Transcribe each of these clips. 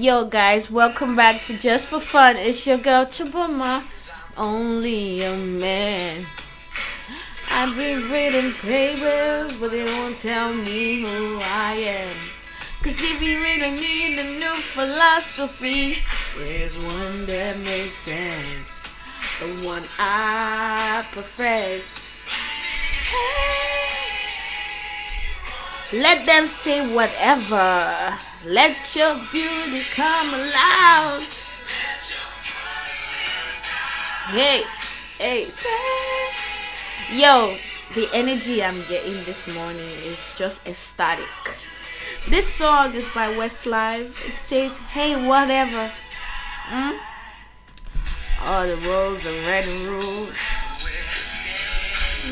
Yo, guys, welcome back to Just for Fun. It's your girl Chabomah, only a man. I've been reading papers, but they won't tell me who I am. Cause if you really need a new philosophy, there's one that makes sense. The one I profess. Let them say whatever. Let your beauty come alive. Hey, hey. Yo, the energy I'm getting this morning is just ecstatic. This song is by Westlife. It says, Hey, whatever. Mm? All the rules are red and rules.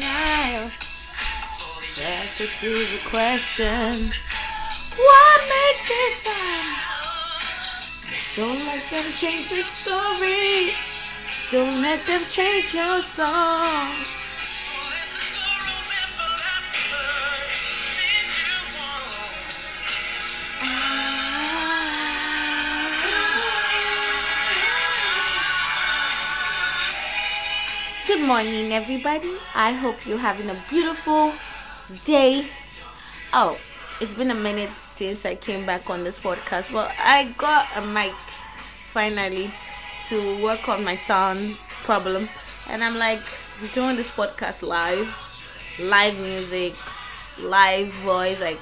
Now, it to the question. What makes this time? Don't let them change your story. Don't let them change your song. Ah. Good morning, everybody. I hope you're having a beautiful day. Oh, it's been a minute since I came back on this podcast. Well, I got a mic finally to work on my sound problem, and I'm like doing this podcast live, live music, live voice, like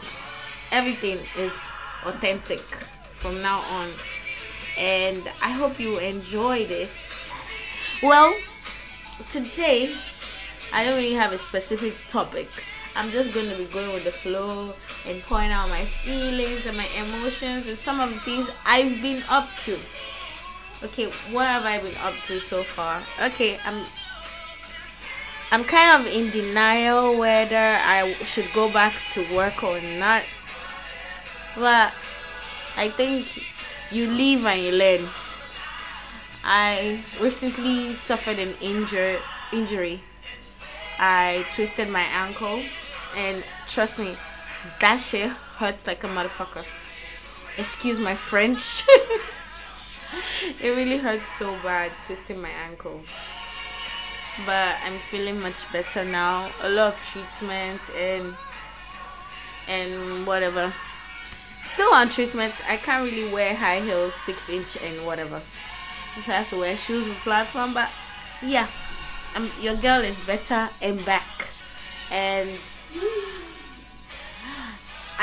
everything is authentic from now on. And I hope you enjoy this. Well, today I don't really have a specific topic. I'm just going to be going with the flow and point out my feelings and my emotions and some of the things I've been up to. Okay, what have I been up to so far? Okay, I'm I'm kind of in denial whether I should go back to work or not. But I think you live and you learn. I recently suffered an injury injury. I twisted my ankle and trust me, that shit hurts like a motherfucker. Excuse my French. it really hurts so bad twisting my ankle. But I'm feeling much better now. A lot of treatments and and whatever. Still on treatments. I can't really wear high heels, six inch and whatever. So I have to wear shoes with platform, but yeah, I'm, your girl is better and back. And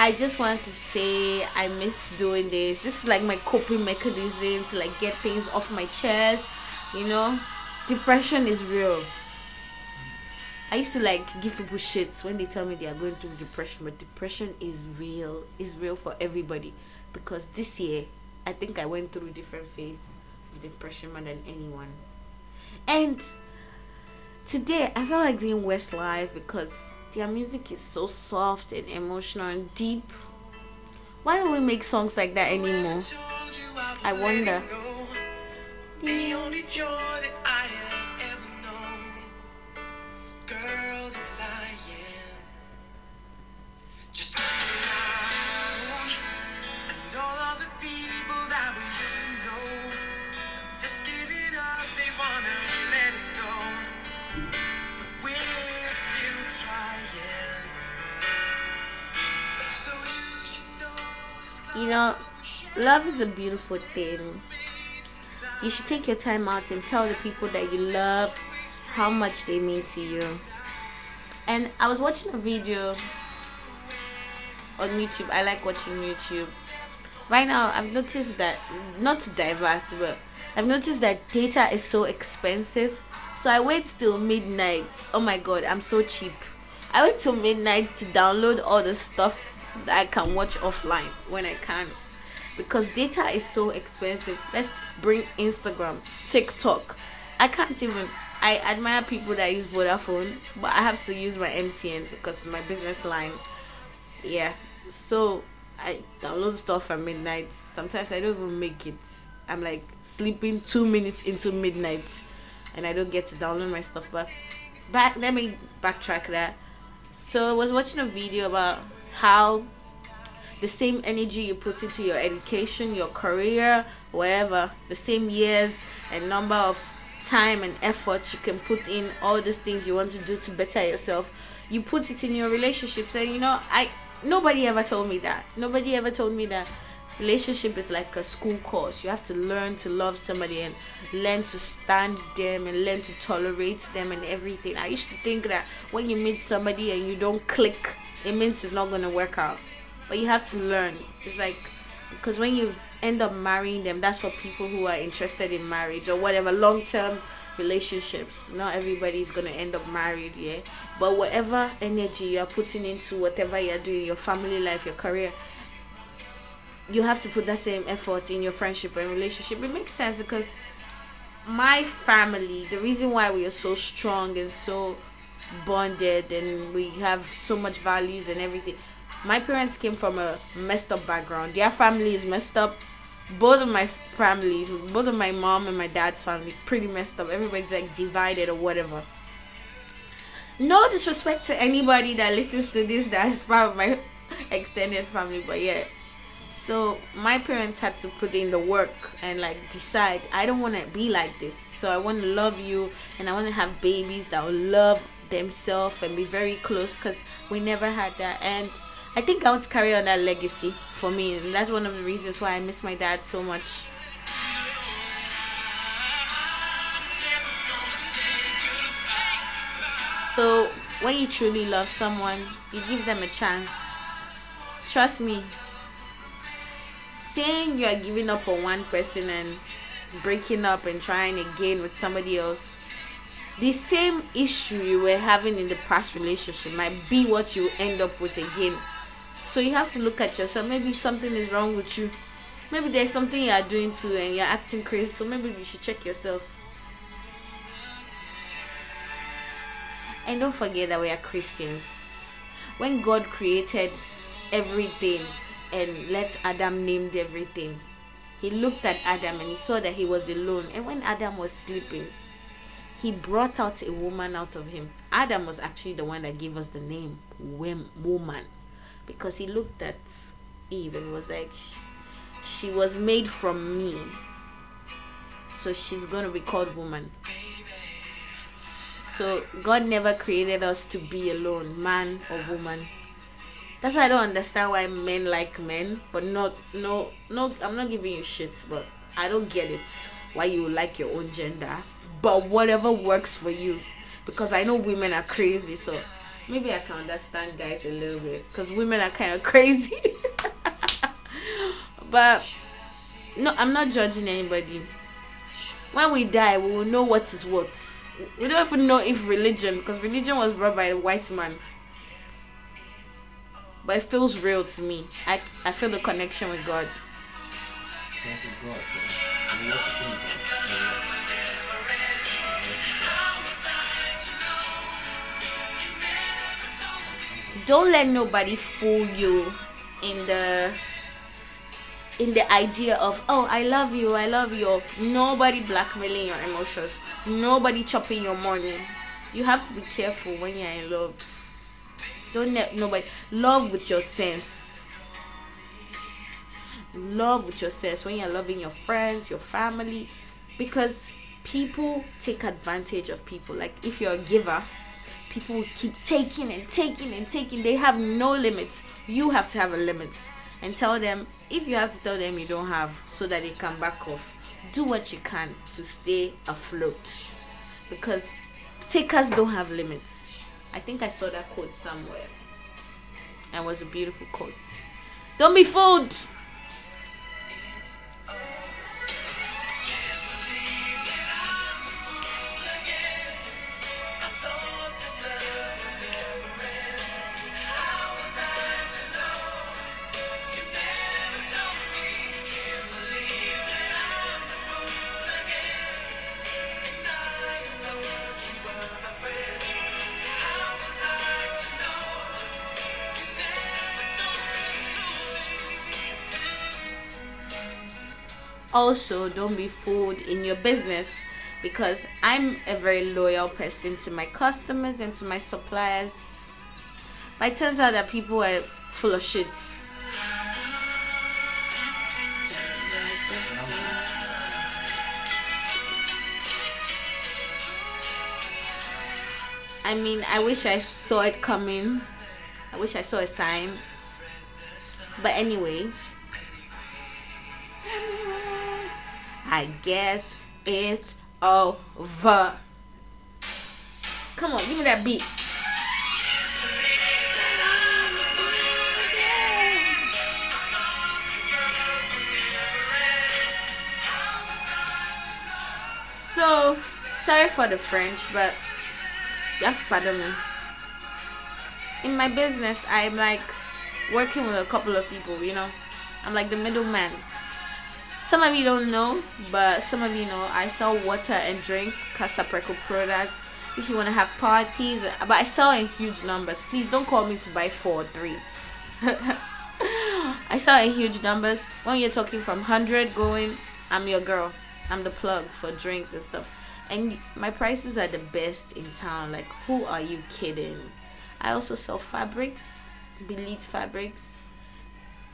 I just want to say I miss doing this. This is like my coping mechanism to like get things off my chest. You know, depression is real. I used to like give people shit when they tell me they are going through depression, but depression is real. Is real for everybody because this year I think I went through different phase of depression more than anyone. And today I felt like doing Westlife because their music is so soft and emotional and deep. Why don't we make songs like that anymore? I wonder. Love is a beautiful thing you should take your time out and tell the people that you love how much they mean to you. And I was watching a video on YouTube. I like watching YouTube. Right now, I've noticed that not to but I've noticed that data is so expensive. So I wait till midnight. Oh my god, I'm so cheap. I wait till midnight to download all the stuff that I can watch offline when I can because data is so expensive. Let's bring Instagram, TikTok. I can't even. I admire people that use Vodafone, but I have to use my MTN because my business line. Yeah, so I download stuff at midnight. Sometimes I don't even make it. I'm like sleeping two minutes into midnight, and I don't get to download my stuff. But back, let me backtrack that. So I was watching a video about how the same energy you put into your education, your career, wherever, the same years and number of time and effort you can put in all these things you want to do to better yourself, you put it in your relationships. And you know, I nobody ever told me that. Nobody ever told me that relationship is like a school course. You have to learn to love somebody and learn to stand them and learn to tolerate them and everything. I used to think that when you meet somebody and you don't click, it means it's not gonna work out but you have to learn. It's like because when you end up marrying them that's for people who are interested in marriage or whatever long-term relationships. Not everybody's gonna end up married yeah? But whatever energy you're putting into whatever you're doing your family life your career you have to put that same effort in your friendship and relationship. It makes sense because my family the reason why we are so strong and so bonded and we have so much values and everything my parents came from a messed up background. Their family is messed up. Both of my families, both of my mom and my dad's family, pretty messed up. Everybody's like divided or whatever. No disrespect to anybody that listens to this that is part of my extended family, but yeah. So my parents had to put in the work and like decide I don't want to be like this. So I want to love you and I want to have babies that will love themselves and be very close because we never had that and I think I want to carry on that legacy for me, and that's one of the reasons why I miss my dad so much. So, when you truly love someone, you give them a chance. Trust me, saying you are giving up on one person and breaking up and trying again with somebody else, the same issue you were having in the past relationship might be what you end up with again so you have to look at yourself. Maybe something is wrong with you. Maybe there's something you are doing too and you're acting crazy. So maybe you should check yourself. And don't forget that we are Christians. When God created everything and let Adam named everything, he looked at Adam and he saw that he was alone. And when Adam was sleeping, he brought out a woman out of him. Adam was actually the one that gave us the name woman because he looked at Eve and was like, she was made from me. So she's going to be called woman. So God never created us to be alone, man or woman. That's why I don't understand why men like men, but not no no I'm not giving you shit, but I don't get it. Why you like your own gender. But whatever works for you. Because I know women are crazy, so maybe I can understand guys a little bit because women are kind of crazy. but no, I'm not judging anybody. When we die, we will know what is what. We don't even know if religion, because religion was brought by a white man. But it feels real to me. I, I feel the connection with God. Don't let nobody fool you in the in the idea of oh i love you i love you. Nobody blackmailing your emotions. Nobody chopping your money. You have to be careful when you're in love. Don't let nobody love with your sense. Love with your sense when you're loving your friends your family. Because people take advantage of people. Like if you're a giver people keep taking and taking and taking. They have no limits. You have to have a limit. And tell them if you have to tell them you don't have so that they can back off. Do what you can to stay afloat. Because takers don't have limits. I think I saw that quote somewhere. And was a beautiful quote. Don't be fooled. Also, don't be fooled in your business because I'm a very loyal person to my customers and to my suppliers. But it turns out that people are full of shit. I mean, I wish I saw it coming. I wish I saw a sign. But anyway, I guess it's over. Come on, give me that beat. So, sorry for the French, but you have to pardon me. In my business, I'm like working with a couple of people, you know. I'm like the middleman. Some of you don't know, but some of you know I sell water and drinks, Kasapreko products. If you want to have parties, but I sell in huge numbers. Please don't call me to buy four or three. I sell in huge numbers. When you're talking from 100 going, I'm your girl. I'm the plug for drinks and stuff. And my prices are the best in town. Like, who are you kidding? I also sell fabrics, Belite fabrics.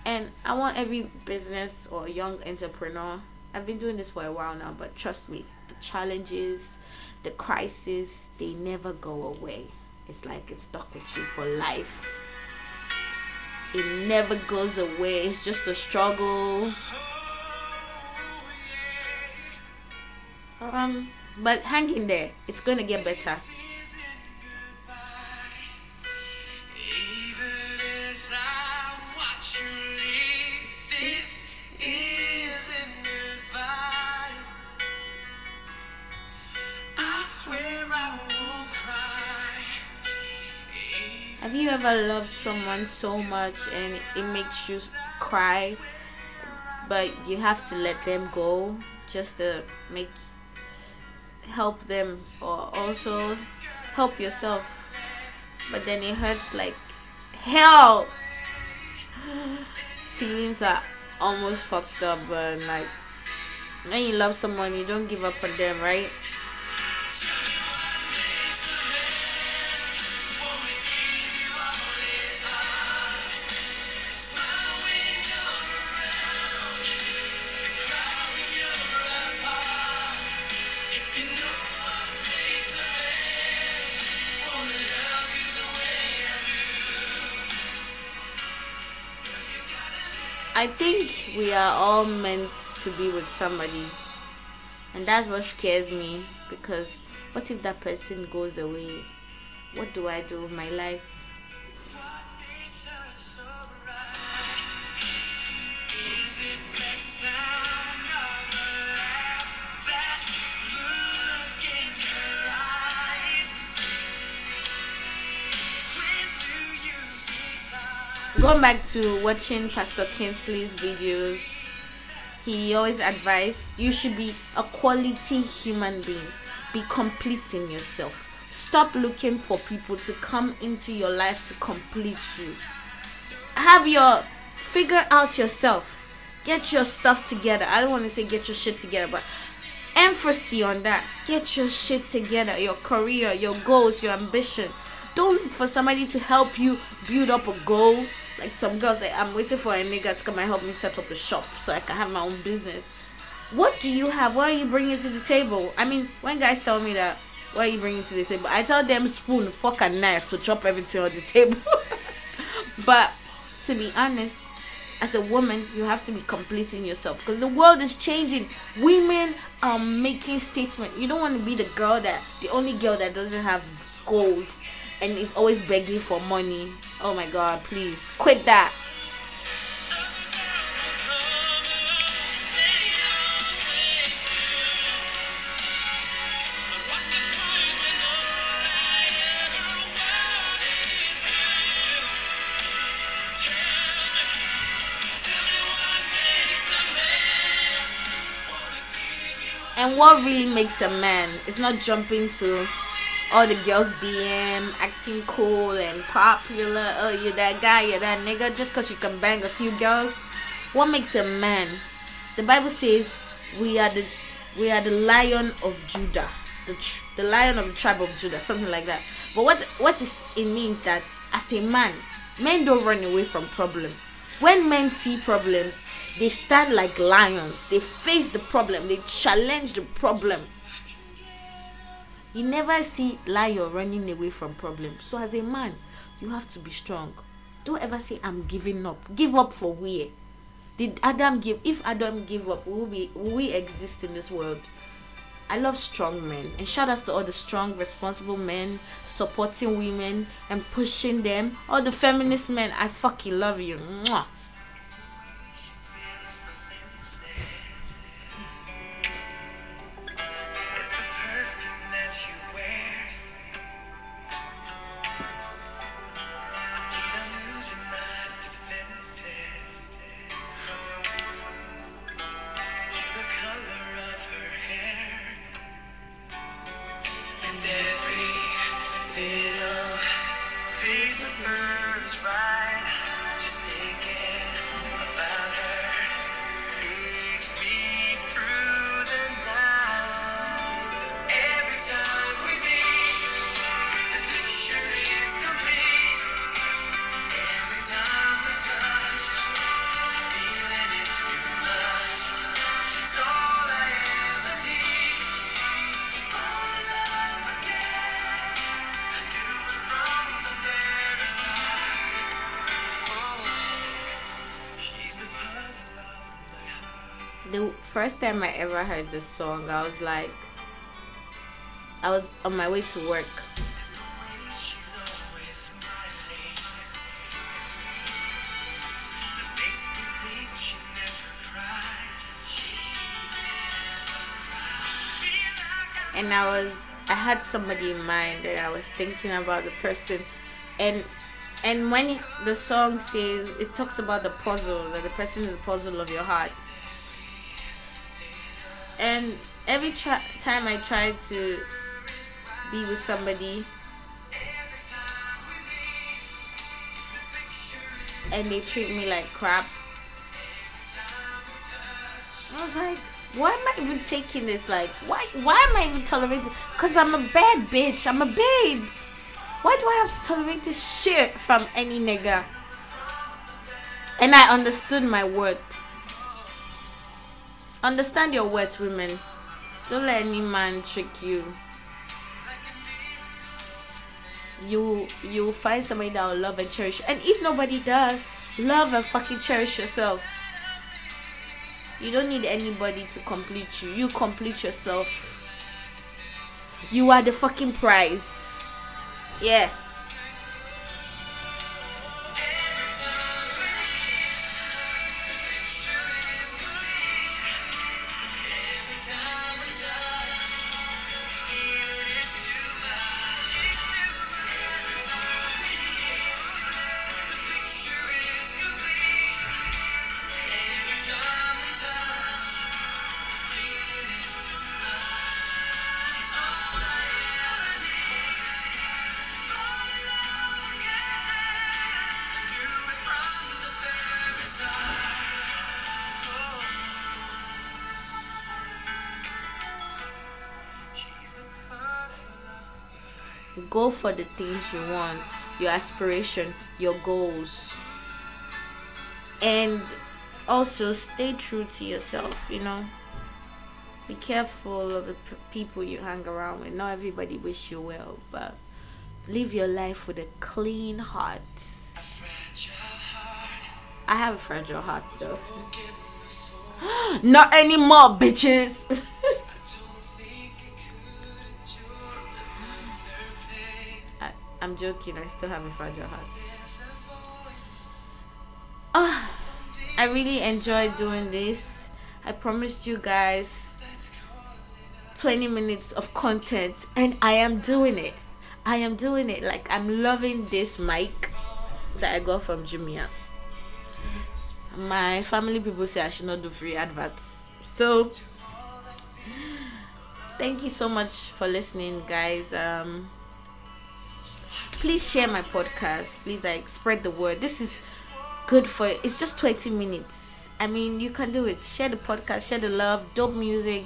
And I want every business or young entrepreneur. I've been doing this for a while now, but trust me, the challenges, the crisis, they never go away. It's like it's stuck with you for life. It never goes away. It's just a struggle. Um, but hang in there. It's gonna get better. Ever loved someone so much and it makes you cry, but you have to let them go just to make help them or also help yourself. But then it hurts like hell. Feelings are almost fucked up but like when you love someone you don't give up on them right I think we are all meant to be with somebody. And that's what scares me because what if that person goes away? What do I do with my life? Going back to watching Pastor Kingsley's videos, he always advised you should be a quality human being, be complete in yourself. Stop looking for people to come into your life to complete you. Have your figure out yourself. Get your stuff together. I don't want to say get your shit together, but emphasis on that. Get your shit together. Your career, your goals, your ambition. Don't look for somebody to help you build up a goal like some girls say, I'm waiting for a nigga to come and help me set up a shop so I can have my own business. What do you have? What are you bringing to the table? I mean, when guys tell me that, what are you bringing to the table? I tell them spoon, fork, and knife to chop everything on the table. but to be honest, as a woman, you have to be completing yourself because the world is changing. Women are making statements. You don't want to be the girl that, the only girl that doesn't have goals and is always begging for money. Oh my god, please quit that. And what really makes a man is not jumping to all the girls DM acting cool and popular. Oh, you're that guy, you're that nigga, just because you can bang a few girls. What makes a man? The Bible says we are the we are the lion of Judah, the tr- the lion of the tribe of Judah, something like that. But what what is it means that as a man, men don't run away from problem. When men see problems, they stand like lions. They face the problem. They challenge the problem You never see lion running away from problems. So as a man, you have to be strong. Don't ever say I'm giving up. Give up for where? Did Adam give? If Adam give up, will we will we exist in this world? I love strong men and shout outs to all the strong, responsible men supporting women and pushing them. All the feminist men, I fucking love you. Mwah. The first time I ever heard this song, I was like, I was on my way to work. And I was, I had somebody in mind, and I was thinking about the person, and and when the song says it talks about the puzzle that the person is the puzzle of your heart and every tra- time I try to be with somebody and they treat me like crap, I was like, why am I even taking this? Like, why why am I even tolerating? Cause I'm a bad bitch. I'm a babe. Why do I have to tolerate this shit from any nigga? And I understood my worth. Understand your words, women. Don't let any man trick you. You you find somebody that will love and cherish. And if nobody does, love and fucking cherish yourself. You don't need anybody to complete you. You complete yourself. You are the fucking prize. Yeah. Go for the things you want, your aspiration, your goals. And also stay true to yourself, you know. Be careful of the p- people you hang around with. Not everybody wish you well, but live your life with a clean heart. I have a fragile heart though. Not anymore, bitches. I'm joking. I still have a fragile heart. Oh, I really enjoyed doing this. I promised you guys 20 minutes of content, and I am doing it. I am doing it. Like, I'm loving this mic that I got from Jumia. My family people say I should not do free adverts. So, thank you so much for listening, guys. Um, please share my podcast. Please like spread the word. This is good for it's just 20 minutes. I mean you can do it. Share the podcast share the love dope music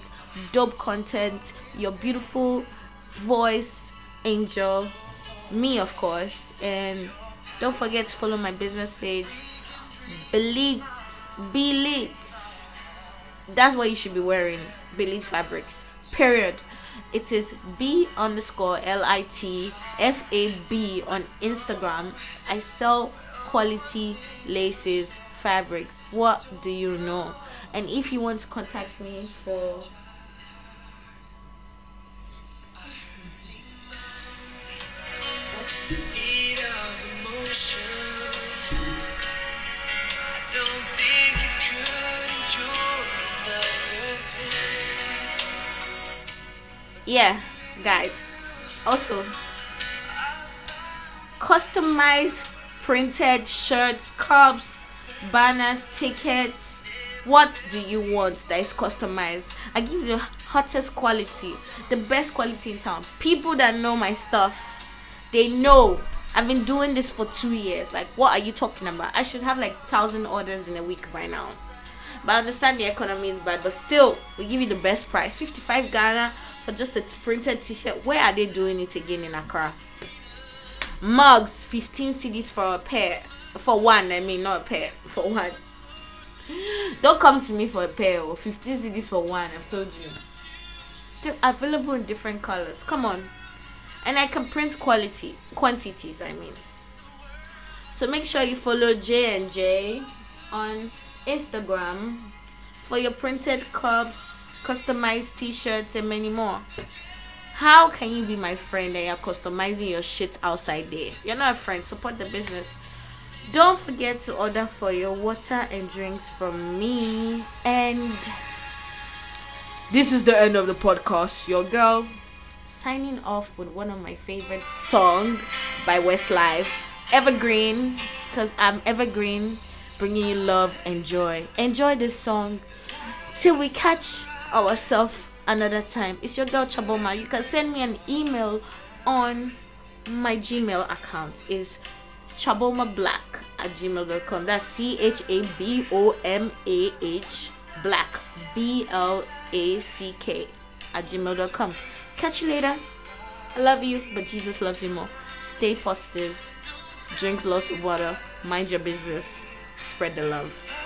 dope content your beautiful voice angel me of course. And don't forget to follow my business page believe be lit that's what you should be wearing believe fabrics period It is B underscore L I T F A B on Instagram. I sell quality laces, fabrics. What do you know? And if you want to contact me for yeah guys. Also customize printed shirts cups banners tickets. What do you want that is customized? I give you the hottest quality the best quality in town. People that know my stuff they know. I've been doing this for two years. Like what are you talking about? I should have like thousand orders in a week by now. But i understand the economy is bad but still we give you the best price. 55 ghana for just a printed t-shirt. Where are they doing it again in accra? Mugs 15 cedis for a pair for one i mean not a pair for one. Don't come to me for a pair or 15 cedis for one i've told you. They're available in different colors. Come on. And i can print quality quantities i mean. So make sure you follow j and j on instagram for your printed cups customized t-shirts and many more. How can you be my friend and you're customizing your shit outside there? You're not a friend. Support the business. Don't forget to order for your water and drinks from me. And this is the end of the podcast. Your girl. Signing off with one of my favorite song by westlife evergreen because i'm evergreen bringing you love and joy. Enjoy this song till we catch ourselves another time. It's your girl Chabomah. You can send me an email on my Gmail account. Is Chabomah Black at gmail.com. That's C H A B O M A H Black B L A C K at gmail.com. Catch you later. I love you, but Jesus loves you more. Stay positive. Drink lots of water. Mind your business. Spread the love.